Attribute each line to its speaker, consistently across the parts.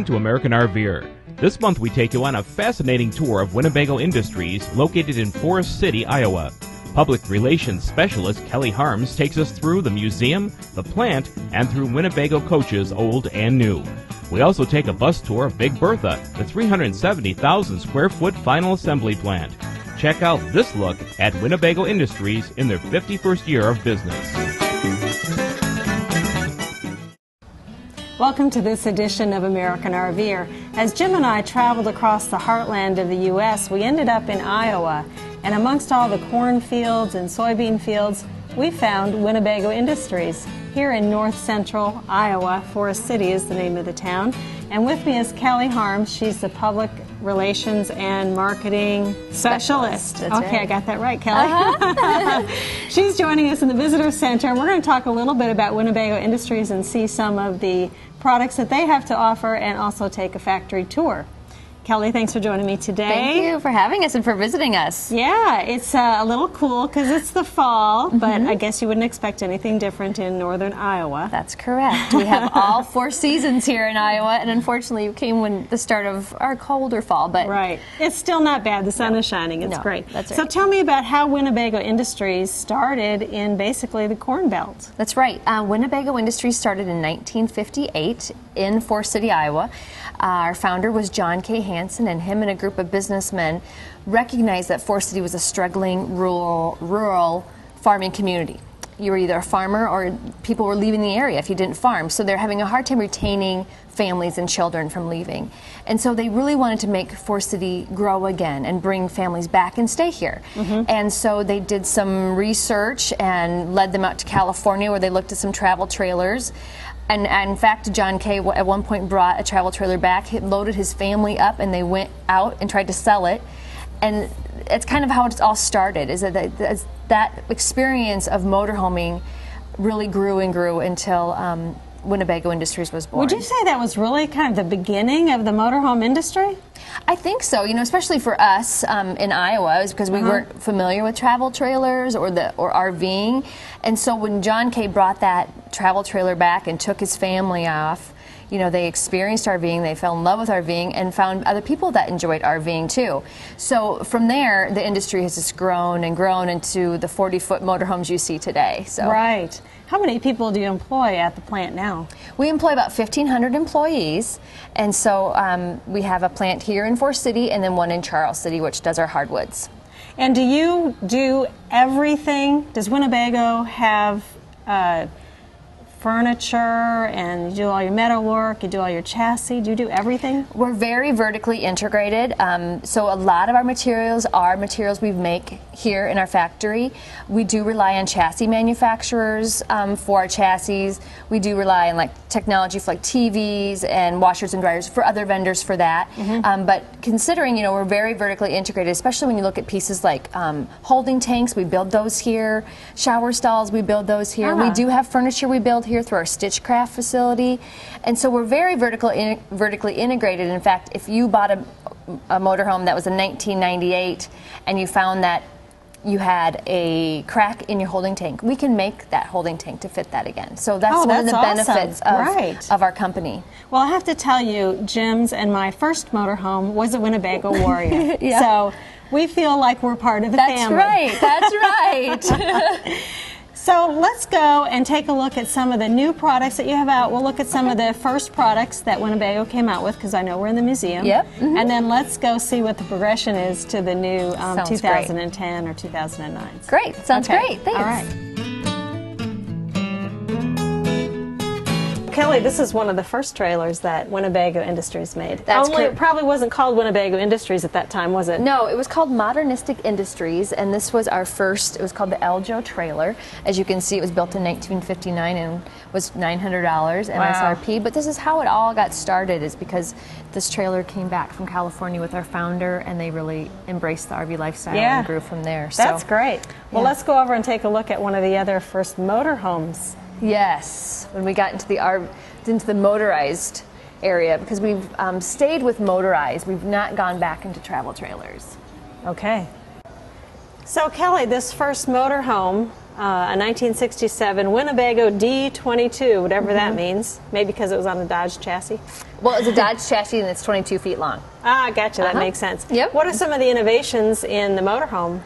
Speaker 1: Welcome to American RVer. This month we take you on a fascinating tour of Winnebago Industries located in Forest City, Iowa. Public relations specialist Kelly Harms takes us through the museum, the plant, and through Winnebago coaches old and new. We also take a bus tour of Big Bertha, the 370,000 square foot final assembly plant. Check out this look at Winnebago Industries in their 51st year of business.
Speaker 2: Welcome to this edition of American RVer. As Jim and I traveled across the heartland of the U.S., we ended up in Iowa. And amongst all the cornfields and soybean fields, we found Winnebago Industries. Here in north central Iowa, Forest City is the name of the town. And with me is Kelly Harms. She's the public relations and marketing specialist.
Speaker 3: That's
Speaker 2: okay,
Speaker 3: right.
Speaker 2: I got that right, Kelly.
Speaker 3: Uh-huh.
Speaker 2: She's joining us in the visitor center, and we're going to talk a little bit about Winnebago Industries and see some of the products that they have to offer and also take a factory tour. Kelly, thanks for joining me today.
Speaker 3: Thank you for having us and for visiting us.
Speaker 2: Yeah, it's uh, a little cool because it's the fall, but
Speaker 3: Mm-hmm.
Speaker 2: I guess you wouldn't expect anything different in northern Iowa.
Speaker 3: That's correct. We have all four seasons here in Iowa, and unfortunately, it came when the start of our colder fall. But
Speaker 2: Right. It's still not bad. The sun is shining. It's
Speaker 3: No,
Speaker 2: great.
Speaker 3: that's
Speaker 2: So tell me about how Winnebago Industries started in basically the Corn Belt.
Speaker 3: That's right. Uh, Winnebago Industries started in 1958 in Forest City, Iowa. Uh, our founder was John K. Hanson, and him and a group of businessmen recognized that Forest City was a struggling rural rural farming community. You were either a farmer or people were leaving the area if you didn't farm. So they're having a hard time retaining families and children from leaving. And so they really wanted to make Forest City grow again and bring families back and stay here. And so they did some research and led them out to California where they looked at some travel trailers. And, and in fact, John Kay at one point brought a travel trailer back, he loaded his family up, and they went out and tried to sell it. And it's kind of how it's all started. Is that that, that experience of motorhoming really grew and grew until um, Winnebago Industries was born.
Speaker 2: Would you say that was really kind of the beginning of the motorhome industry?
Speaker 3: I think so. You know, especially for us um, in Iowa, is because we weren't familiar with travel trailers or the or RVing, and so when John Kay brought that travel trailer back and took his family off. You know, they experienced RVing, they fell in love with RVing, and found other people that enjoyed RVing too. So from there, the industry has just grown and grown into the 40 foot motorhomes you see today. So
Speaker 2: Right. How many people do you employ at the plant now?
Speaker 3: We employ about 1,500 employees, and so um, we have a plant here in Forest City and then one in Charles City, which does our hardwoods.
Speaker 2: And do you do everything? Does Winnebago have uh, furniture and you do all your metal work, you do all your chassis? Do you do everything?
Speaker 3: We're very vertically integrated, um, so a lot of our materials are materials we make here in our factory. We do rely on chassis manufacturers um, for our chassis. We do rely on like technology for like TVs and washers and dryers for other vendors for that. Um, but considering you know we're very vertically integrated, especially when you look at pieces like um, holding tanks, we build those here. Shower stalls, we build those here.
Speaker 2: Ah.
Speaker 3: We do have furniture we build here through our Stitchcraft facility, and so we're very vertical in, vertically integrated. In fact, if you bought a, a motorhome that was in 1998 and you found that you had a crack in your holding tank, we can make that holding tank to fit that again. So that's
Speaker 2: Oh,
Speaker 3: one of the
Speaker 2: awesome.
Speaker 3: benefits of,
Speaker 2: Right.
Speaker 3: of our company.
Speaker 2: Well, I have to tell you, Jim's and my first motorhome was a Winnebago Warrior.
Speaker 3: Yeah.
Speaker 2: So we feel like we're part of the
Speaker 3: That's
Speaker 2: family.
Speaker 3: That's right. That's right.
Speaker 2: So let's go and take a look at some of the new products that you have out. We'll look at some of the first products that Winnebago came out with because I know we're in the museum.
Speaker 3: Yep. Mhm.
Speaker 2: And then let's go see what the progression is to the new um,
Speaker 3: Sounds great.
Speaker 2: 2010 or 2009.
Speaker 3: great. Sounds
Speaker 2: Okay.
Speaker 3: great. Thanks.
Speaker 2: All right. Kelly, this is one of the first trailers that Winnebago Industries made.
Speaker 3: That's
Speaker 2: Only it probably wasn't called Winnebago Industries at that time, was it?
Speaker 3: No, it was called Modernistic Industries, and this was our first. It was called the Aljo trailer. As you can see, it was built in 1959 and was $900 MSRP. Wow. But this is how it all got started, is because this trailer came back from California with our founder, and they really embraced the RV lifestyle
Speaker 2: Yeah.
Speaker 3: and grew from there.
Speaker 2: That's great. Well,
Speaker 3: Yeah.
Speaker 2: let's go over and take a look at one of the other first motorhomes.
Speaker 3: Yes, when we got into the into the motorized area, because we've um, stayed with motorized, we've not gone back into travel trailers.
Speaker 2: Okay. So, Kelly, this first motorhome, Uh, a 1967 Winnebago D22, whatever that means. Maybe because it was on a Dodge chassis.
Speaker 3: Well, it's a Dodge chassis and it's 22 feet long.
Speaker 2: Ah, gotcha. That
Speaker 3: Uh-huh.
Speaker 2: makes sense.
Speaker 3: Yep.
Speaker 2: What are some of the innovations in the motorhome?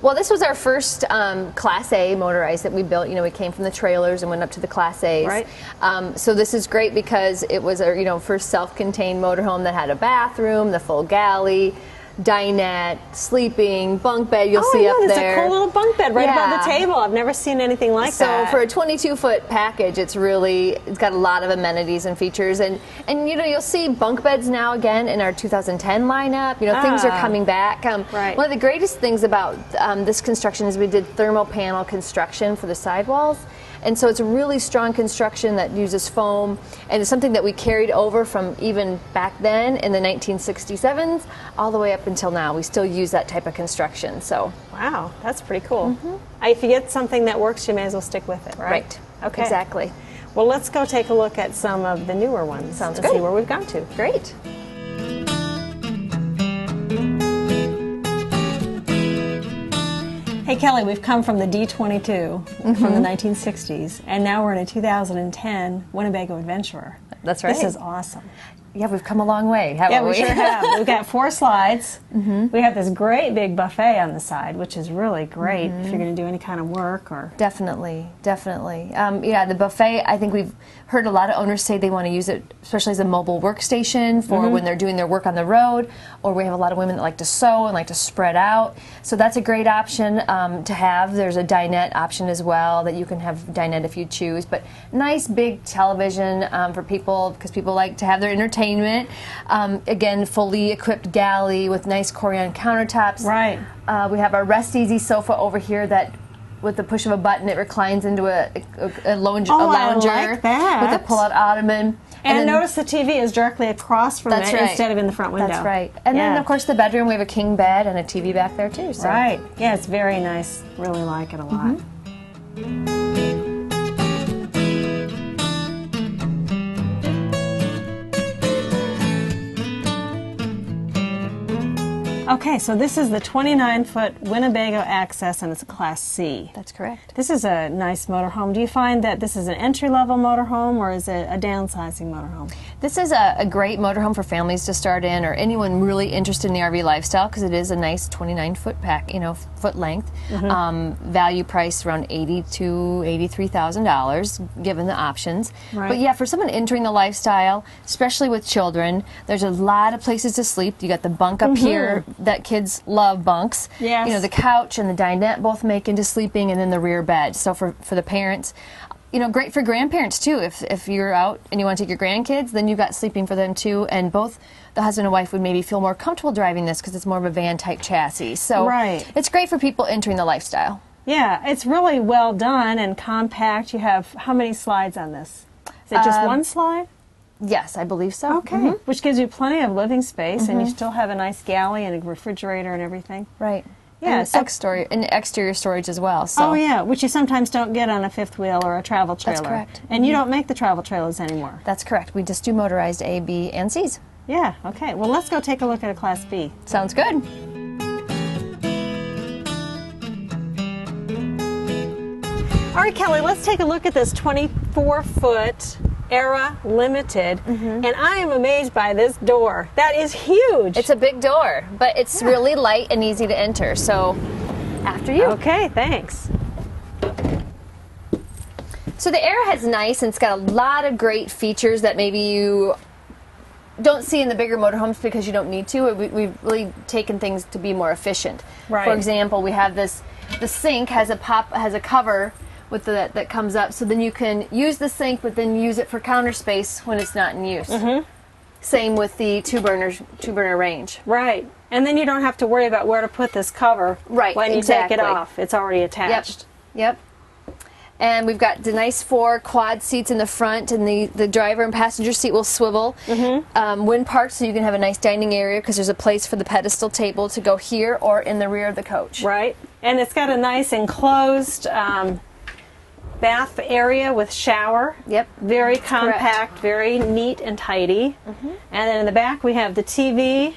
Speaker 3: Well, this was our first um, Class A motorized that we built. You know, we came from the trailers and went up to the Class A's.
Speaker 2: Right.
Speaker 3: Um, so this is great because it was a you know first self-contained motorhome that had a bathroom, the full galley, dinette, sleeping, bunk bed. You'll
Speaker 2: oh,
Speaker 3: see
Speaker 2: yeah,
Speaker 3: up
Speaker 2: there's
Speaker 3: there.
Speaker 2: a cool little bunk bed right above the table. I've never seen anything like
Speaker 3: so
Speaker 2: that.
Speaker 3: So for a 22 foot package, it's really it's got a lot of amenities and features, and and you know you'll see bunk beds now again in our 2010 lineup. You know things are
Speaker 2: Ah.
Speaker 3: coming back. Um,
Speaker 2: Right.
Speaker 3: One of the greatest things about um, this construction is we did thermal panel construction for the sidewalls. And so it's a really strong construction that uses foam, and it's something that we carried over from even back then in the 1967s all the way up until now. We still use that type of construction. So
Speaker 2: wow, that's pretty cool. Uh, If you get something that works, you may as well stick with it, right?
Speaker 3: Mm-hmm. Right.
Speaker 2: Okay.
Speaker 3: Exactly.
Speaker 2: Well, let's go take a look at some of the newer ones.
Speaker 3: Sounds
Speaker 2: and
Speaker 3: good.
Speaker 2: See where we've gone to.
Speaker 3: great.
Speaker 2: Kelly, we've come from the D22 from the mm-hmm. 1960s, and now we're in a 2010 Winnebago Adventurer.
Speaker 3: That's right.
Speaker 2: This is awesome.
Speaker 3: Yeah, we've come a long way, haven't
Speaker 2: Yeah, we sure have. We've got four slides.
Speaker 3: Mm-hmm.
Speaker 2: We have this great big buffet on the side, which is really great
Speaker 3: Mm-hmm.
Speaker 2: if you're going to do any kind of work or.
Speaker 3: Definitely, definitely. Um, yeah, the buffet. I think we've heard a lot of owners say they want to use it, especially as a mobile workstation for
Speaker 2: Mm-hmm.
Speaker 3: when they're doing their work on the road. Or we have a lot of women that like to sew and like to spread out. So that's a great option um, to have. There's a dinette option as well that you can have dinette if you choose. But nice big television um, for people because people like to have their entertainment. Um, again, fully equipped galley with nice Corian countertops.
Speaker 2: Right.
Speaker 3: Uh, we have our Rest Easy sofa over here that, with the push of a button, it reclines into a, a, a, lounge,
Speaker 2: Oh,
Speaker 3: a
Speaker 2: I
Speaker 3: lounger
Speaker 2: like that.
Speaker 3: with a pull-out ottoman.
Speaker 2: And,
Speaker 3: then-
Speaker 2: notice the TV is directly across from
Speaker 3: that's
Speaker 2: it
Speaker 3: right.
Speaker 2: instead of in the front window.
Speaker 3: That's right. And then, of course, the bedroom. We have a king bed and a TV back there too. So.
Speaker 2: Right. Yeah, it's very nice. Really like it a lot.
Speaker 3: Mm-hmm.
Speaker 2: Okay, so this is the 29 foot Winnebago Access and it's a Class C.
Speaker 3: That's correct.
Speaker 2: This is a nice motorhome. Do you find that this is an entry level motorhome or is it a downsizing motorhome?
Speaker 3: This is a, a great motorhome for families to start in, or anyone really interested in the RV lifestyle, because it is a nice 29 foot pack, you know, foot length.
Speaker 2: Mm-hmm.
Speaker 3: Um, value price around 80 to 83 thousand dollars, given the options.
Speaker 2: Right.
Speaker 3: But yeah, for someone entering the lifestyle, especially with children, there's a lot of places to sleep. You got the bunk up here that kids love bunks.
Speaker 2: Yes.
Speaker 3: You know, the couch and the dinette both make into sleeping, and then the rear bed. So for for the parents you know, great for grandparents too. If if you're out and you want to take your grandkids, then you've got sleeping for them too. And both the husband and wife would maybe feel more comfortable driving this because it's more of a van type chassis. So
Speaker 2: Right.
Speaker 3: it's great for people entering the lifestyle.
Speaker 2: Yeah, it's really well done and compact. You have how many slides on this? Is it just
Speaker 3: Um,
Speaker 2: one slide?
Speaker 3: Yes, I believe so.
Speaker 2: Okay,
Speaker 3: Mhm.
Speaker 2: which gives you plenty of living space, and you still have a nice galley and a refrigerator and everything.
Speaker 3: Right.
Speaker 2: Yeah,
Speaker 3: And
Speaker 2: so-
Speaker 3: exterior and exterior storage as well. So
Speaker 2: Oh yeah, which you sometimes don't get on a fifth wheel or a travel trailer.
Speaker 3: That's correct.
Speaker 2: And you don't make the travel trailers anymore.
Speaker 3: that's correct. We just do motorized A, B, and C's.
Speaker 2: Yeah. Okay. Well, let's go take a look at a Class B.
Speaker 3: Sounds good.
Speaker 2: All right, Kelly. Let's take a look at this 24 foot Era Limited, mm-hmm. and I am amazed by this door. That is huge.
Speaker 3: It's a big door, but it's really light and easy to enter. So after you.
Speaker 2: okay. Thanks.
Speaker 3: So the Era has nice and it's got a lot of great features that maybe you don't see in the bigger motorhomes because you don't need to. We, we've really taken things to be more efficient.
Speaker 2: Right.
Speaker 3: For example, we have this. The sink has a pop has a cover with the that comes up, so then you can use the sink, but then use it for counter space when it's not in use. Mm-hmm. Same with the two burners, two burner range.
Speaker 2: Right. And then you don't have to worry about where to put this cover.
Speaker 3: Right,
Speaker 2: When you
Speaker 3: exactly.
Speaker 2: take it off, it's already attached.
Speaker 3: Yep. yep. And we've got the nice four quad seats in the front, and the, the driver and passenger seat will swivel. Mm-hmm. Um, wind park, so you can have a nice dining area because there's a place for the pedestal table to go here or in the rear of the coach.
Speaker 2: Right. And it's got a nice enclosed um, bath area with shower.
Speaker 3: Yep.
Speaker 2: Very
Speaker 3: correct. Mm-hmm.
Speaker 2: compact, very neat and tidy. And then in the back we have the TV,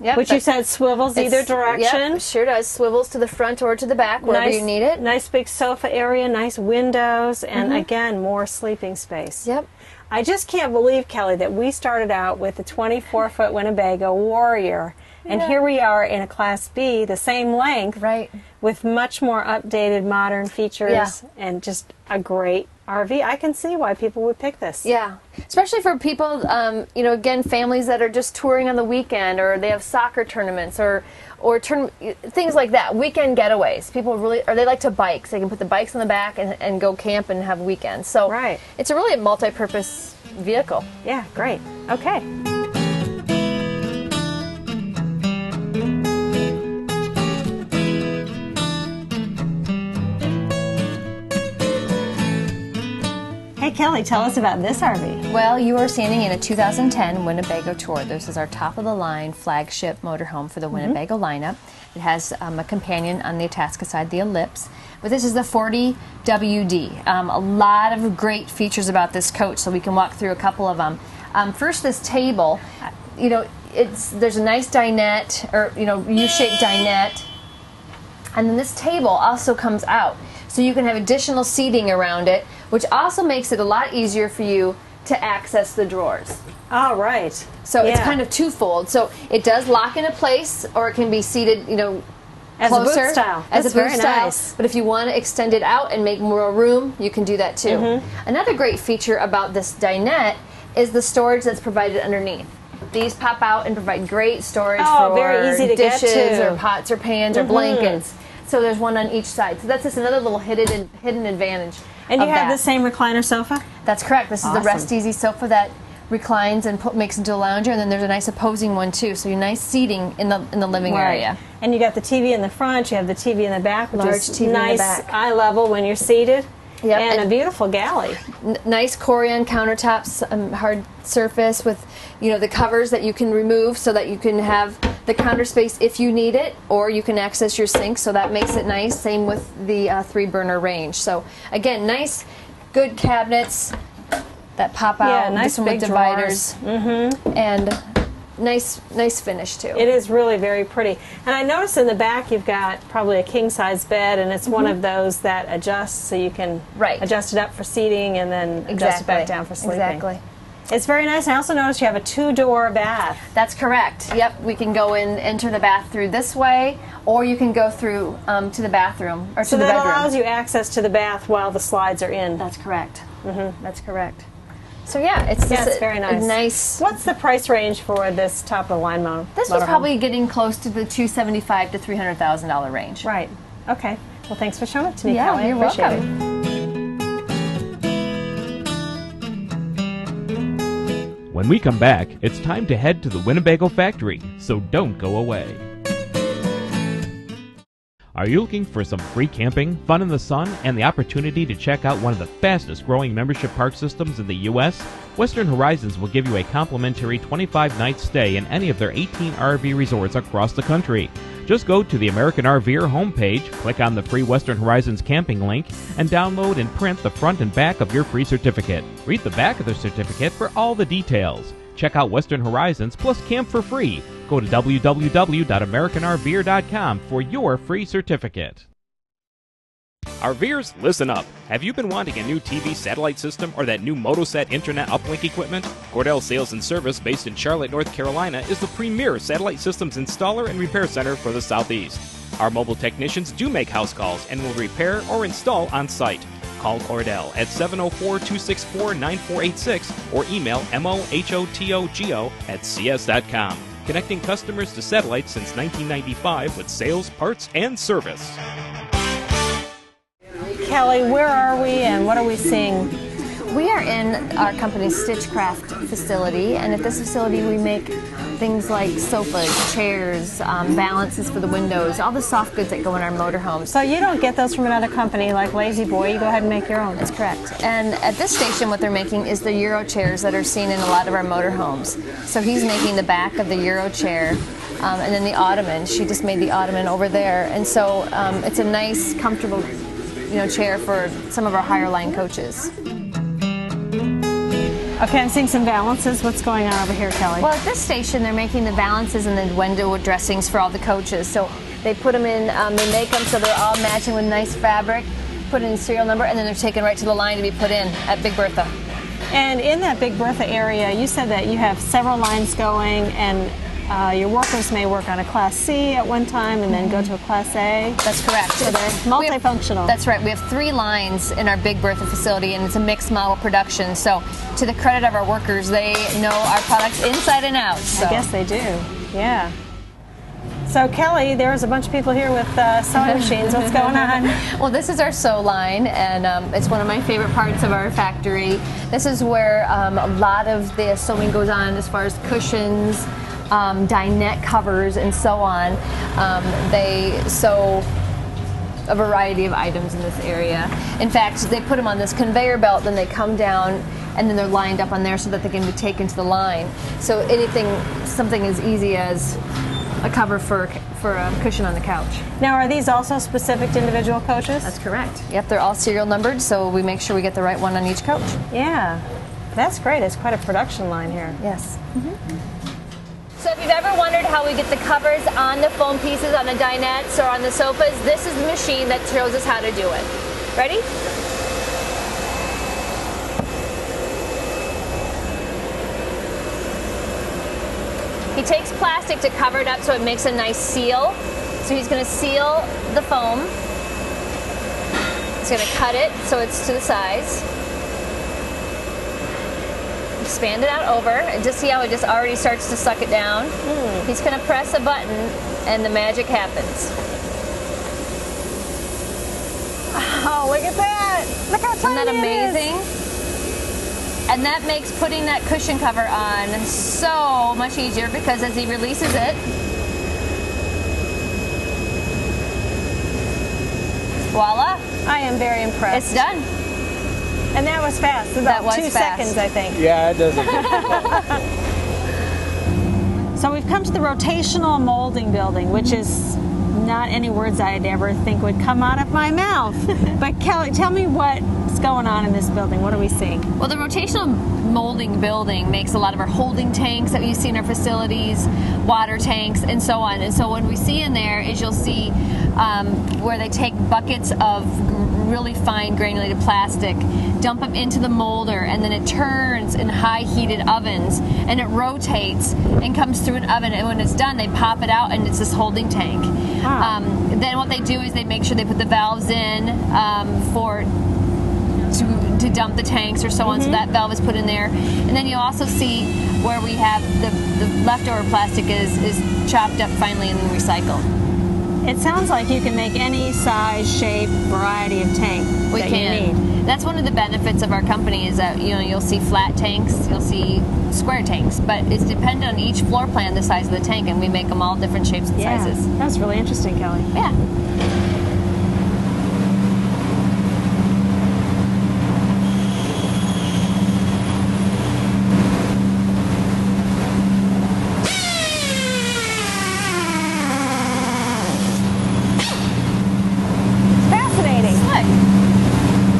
Speaker 3: Yep,
Speaker 2: Which you said swivels either direction.
Speaker 3: Yep, sure does. Swivels to the front or to the back, wherever
Speaker 2: nice,
Speaker 3: you need it.
Speaker 2: Nice big sofa area, nice windows, and again, more sleeping space.
Speaker 3: Yep.
Speaker 2: I just can't believe, Kelly, that we started out with a 24 foot Winnebago Warrior, and
Speaker 3: Yeah.
Speaker 2: here we are in a Class B, the same length,
Speaker 3: Right.
Speaker 2: with much more updated modern features
Speaker 3: Yeah.
Speaker 2: and just a great RV. I can see why people would pick this.
Speaker 3: Yeah, especially for people, um, you know, again, families that are just touring on the weekend, or they have soccer tournaments, or or turn, things like that. Weekend getaways. People really, or they like to bike. So they can put the bikes in the back and, and go camp and have weekends. So
Speaker 2: Right.
Speaker 3: it's a really a multi-purpose vehicle.
Speaker 2: Yeah, great. Okay. Kelly, tell us about this RV.
Speaker 3: Well, you are standing in a 2010 Winnebago Tour. This is our top of the line flagship motorhome for the Winnebago lineup. It has um, a companion on the Itasca side, the Ellipse. But this is the 40 WD. Um, a lot of great features about this coach, so we can walk through a couple of them. Um, first, this table. You know, it's there's a nice dinette or you know U-shaped dinette and then this table also comes out. So you can have additional seating around it, which also makes it a lot easier for you to access the drawers.
Speaker 2: All right.
Speaker 3: So it's kind of twofold. So it does lock into place, or it can be seated, you know,
Speaker 2: As a boot
Speaker 3: closer
Speaker 2: style.
Speaker 3: as
Speaker 2: That's
Speaker 3: a boot
Speaker 2: very
Speaker 3: style.
Speaker 2: nice.
Speaker 3: But if you want to extend it out and make more room, you can do that too.
Speaker 2: Mm-hmm.
Speaker 3: Another great feature about this dinette is the storage that's provided underneath. These pop out and provide great storage
Speaker 2: Oh,
Speaker 3: for
Speaker 2: very easy to
Speaker 3: dishes.
Speaker 2: Mm-hmm.
Speaker 3: or pots or pans or blankets. So there's one on each side. So that's just another little hidden hidden advantage.
Speaker 2: And you have
Speaker 3: that.
Speaker 2: the same recliner sofa?
Speaker 3: That's correct. This is the Rest Easy sofa that reclines and put, makes into a lounger, and then there's a nice opposing one too. So you nice seating in the in the living area.
Speaker 2: And you got the TV in the front, you have the TV in the back,
Speaker 3: Large TV in the
Speaker 2: nice
Speaker 3: back.
Speaker 2: eye level when you're seated.
Speaker 3: Yep,
Speaker 2: And, a beautiful galley.
Speaker 3: N- nice Corian countertops, um, hard surface with, you know, the covers that you can remove so that you can have the counter space if you need it, or you can access your sink. So that makes it nice. Same with the uh, three burner range. So again, nice, good cabinets that pop out.
Speaker 2: Yeah, nice
Speaker 3: one with
Speaker 2: big
Speaker 3: dividers, mm-hmm. and nice, nice finish too.
Speaker 2: It is really very pretty. And I noticed in the back you've got probably a king size bed, and it's one of those that adjusts so you can
Speaker 3: Mm-hmm. Right.
Speaker 2: adjust it up for seating and then adjust it back down for sleeping.
Speaker 3: Exactly.
Speaker 2: It's very nice. I also noticed you have a two door bath.
Speaker 3: That's correct. Yep, we can go in, enter the bath through this way, or you can go through um, to the bathroom or
Speaker 2: So
Speaker 3: to the bedroom.
Speaker 2: So that allows you access to the bath while the slides are in.
Speaker 3: That's correct. Mm-hmm. That's correct. So yeah, it's
Speaker 2: Yeah, it's
Speaker 3: a-
Speaker 2: very nice.
Speaker 3: nice.
Speaker 2: What's the price range for this top of the line mo-
Speaker 3: This was probably getting close to the two seventy five to three hundred thousand dollar range.
Speaker 2: right. Okay. Well, thanks for showing it to me,
Speaker 3: Yeah,
Speaker 2: Kelly.
Speaker 3: You're
Speaker 2: appreciate
Speaker 3: welcome.
Speaker 2: it.
Speaker 1: When we come back, it's time to head to the Winnebago factory, so don't go away. Are you looking for some free camping, fun in the sun, and the opportunity to check out one of the fastest growing membership park systems in the U.S.? Western Horizons will give you a complimentary 25 night stay in any of their 18 RV resorts across the country. Just go to the American RVer homepage, click on the free Western Horizons camping link, and download and print the front and back of your free certificate. Read the back of the certificate for all the details. Check out Western Horizons plus camp for free. Go to www.americanrver.com for your free certificate. RVers, listen up. Have you been wanting a new TV satellite system or that new Motosat internet uplink equipment? Cordell Sales and Service, based in Charlotte, North Carolina, is the premier satellite systems installer and repair center for the Southeast. Our mobile technicians do make house calls and will repair or install on site. Call Cordell at 704 264 9486 or email mohotogo at cs.com. Connecting customers to satellites since 1995 with sales, parts, and service.
Speaker 2: Kelly, where are we and what are we seeing?
Speaker 3: We are in our company's Stitchcraft facility, and at this facility we make things like sofas, chairs, um, balances for the windows, all the soft goods that go in our motorhomes.
Speaker 2: So you don't get those from another company like La-Z-Boy. You go ahead and make your own.
Speaker 3: That's correct. And at this station, what they're making is the Euro chairs that are seen in a lot of our motorhomes. So he's making the back of the Euro chair, um, and then the ottoman. She just made the ottoman over there, and so um, it's a nice, comfortable, you know, chair for some of our higher line coaches.
Speaker 2: Okay, I'm seeing some balances. What's going on over here, Kelly?
Speaker 3: Well, at this station, they're making the balances and the window dressings for all the coaches. So they put them in, um, they make them so they're all matching with nice fabric, put in serial number, and then they're taken right to the line to be put in at Big Bertha.
Speaker 2: And in that Big Bertha area, you said that you have several lines going and uh, your workers may work on a Class C at one time and then go to a Class A.
Speaker 3: That's correct.
Speaker 2: So they're
Speaker 3: We have-
Speaker 2: multifunctional.
Speaker 3: That's right. We have three lines in our Big Bertha facility, and it's a mixed model production. So, to the credit of our workers, they know our products inside and out. So.
Speaker 2: I guess they do. Yeah. So Kelly, there's a bunch of people here with uh, sewing machines. What's going on?
Speaker 3: Well, this is our sew line, and um, it's one of my favorite parts of our factory. This is where um, a lot of the sewing goes on as far as cushions, um, dinette covers, and so on. Um, they sew a variety of items in this area. In fact, they put them on this conveyor belt, then they come down and then they're lined up on there so that they can be taken to the line. So anything, something as easy as a cover for for a cushion on the couch.
Speaker 2: Now, are these also specific to individual coaches?
Speaker 3: That's correct. Yep, they're all serial numbered, so we make sure we get the right one on each coach.
Speaker 2: yeah. That's great. It's quite a production line here.
Speaker 3: Yes. So if you've ever wondered how we get the covers on the foam pieces on the dinettes or on the sofas, this is the machine that shows us how to do it. Ready? He takes plastic to cover it up so it makes a nice seal. So he's to seal the foam. He's to cut it so it's to the size. Expand it out over and just see how it just already starts to suck it down. Hmm. He's going to press a button and the magic happens.
Speaker 2: Oh, look at that! Look how
Speaker 3: Isn't that
Speaker 2: tiny it is.
Speaker 3: amazing? And that makes putting that cushion cover on so much easier because as he releases it, voila,
Speaker 2: I am very impressed.
Speaker 3: it's done.
Speaker 2: And that was fast. About
Speaker 3: That was
Speaker 2: two
Speaker 3: fast.
Speaker 2: seconds, I think.
Speaker 4: Yeah, it doesn't.
Speaker 2: So we've come to the rotational molding building, which is not any words I'd ever think would come out of my mouth. but Kelly, tell me what's going on in this building. What are we seeing?
Speaker 3: Well, the rotational molding building makes a lot of our holding tanks that you see in our facilities, water tanks, and so on. And so, what we see in there is you'll see um, where they take buckets of gr- really fine granulated plastic, dump them into the molder, and then it turns in high heated ovens and it rotates and comes through an oven. And when it's done, they pop it out and it's this holding tank. Um, then, what they do is they make sure they put the valves in um, for to, to dump the tanks or so on. So that valve is put in there, and then you also see where we have the, the leftover plastic is is chopped up finally and then recycled.
Speaker 2: It sounds like you can make any size, shape, variety of tank
Speaker 3: We
Speaker 2: that
Speaker 3: can.
Speaker 2: you need.
Speaker 3: That's one of the benefits of our company is that you know you'll see flat tanks, you'll see square tanks, but it's dependent on each floor plan the size of the tank, and we make them all different shapes and
Speaker 2: Yeah,
Speaker 3: sizes.
Speaker 2: that's really interesting, Kelly.
Speaker 3: Yeah.
Speaker 2: Fascinating.
Speaker 3: Look.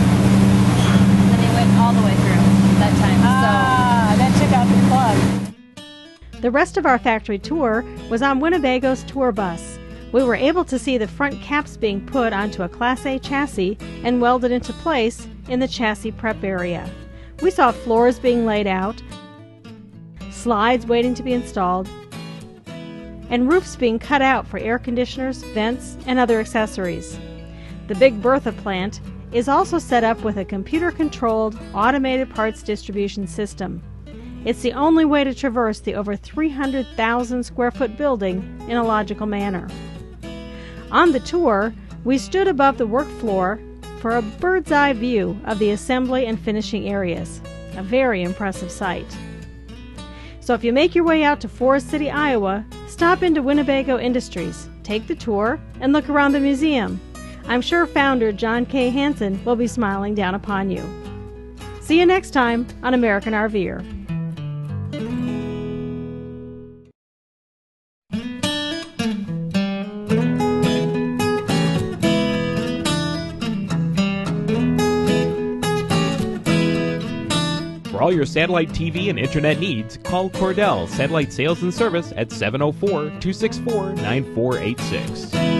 Speaker 3: And then he went all the way through that time.
Speaker 2: Ah, that took out the plug. The rest of our factory tour was on Winnebago's tour bus. We were able to see the front caps being put onto a Class A chassis and welded into place in the chassis prep area. We saw floors being laid out, slides waiting to be installed, and roofs being cut out for air conditioners, vents, and other accessories. The Big Bertha plant is also set up with a computer controlled automated parts distribution system. It's the only way to traverse the over 300,000 square foot building in a logical manner. On the tour, we stood above the work floor for a bird's eye view of the assembly and finishing areas. A very impressive sight. So if you make your way out to Forest City, Iowa, stop into Winnebago Industries, take the tour, and look around the museum. I'm sure founder John K. Hanson will be smiling down upon you. See you next time on American RVer.
Speaker 1: Your satellite TV and internet needs, call Cordell Satellite Sales and Service at 704 264 9486.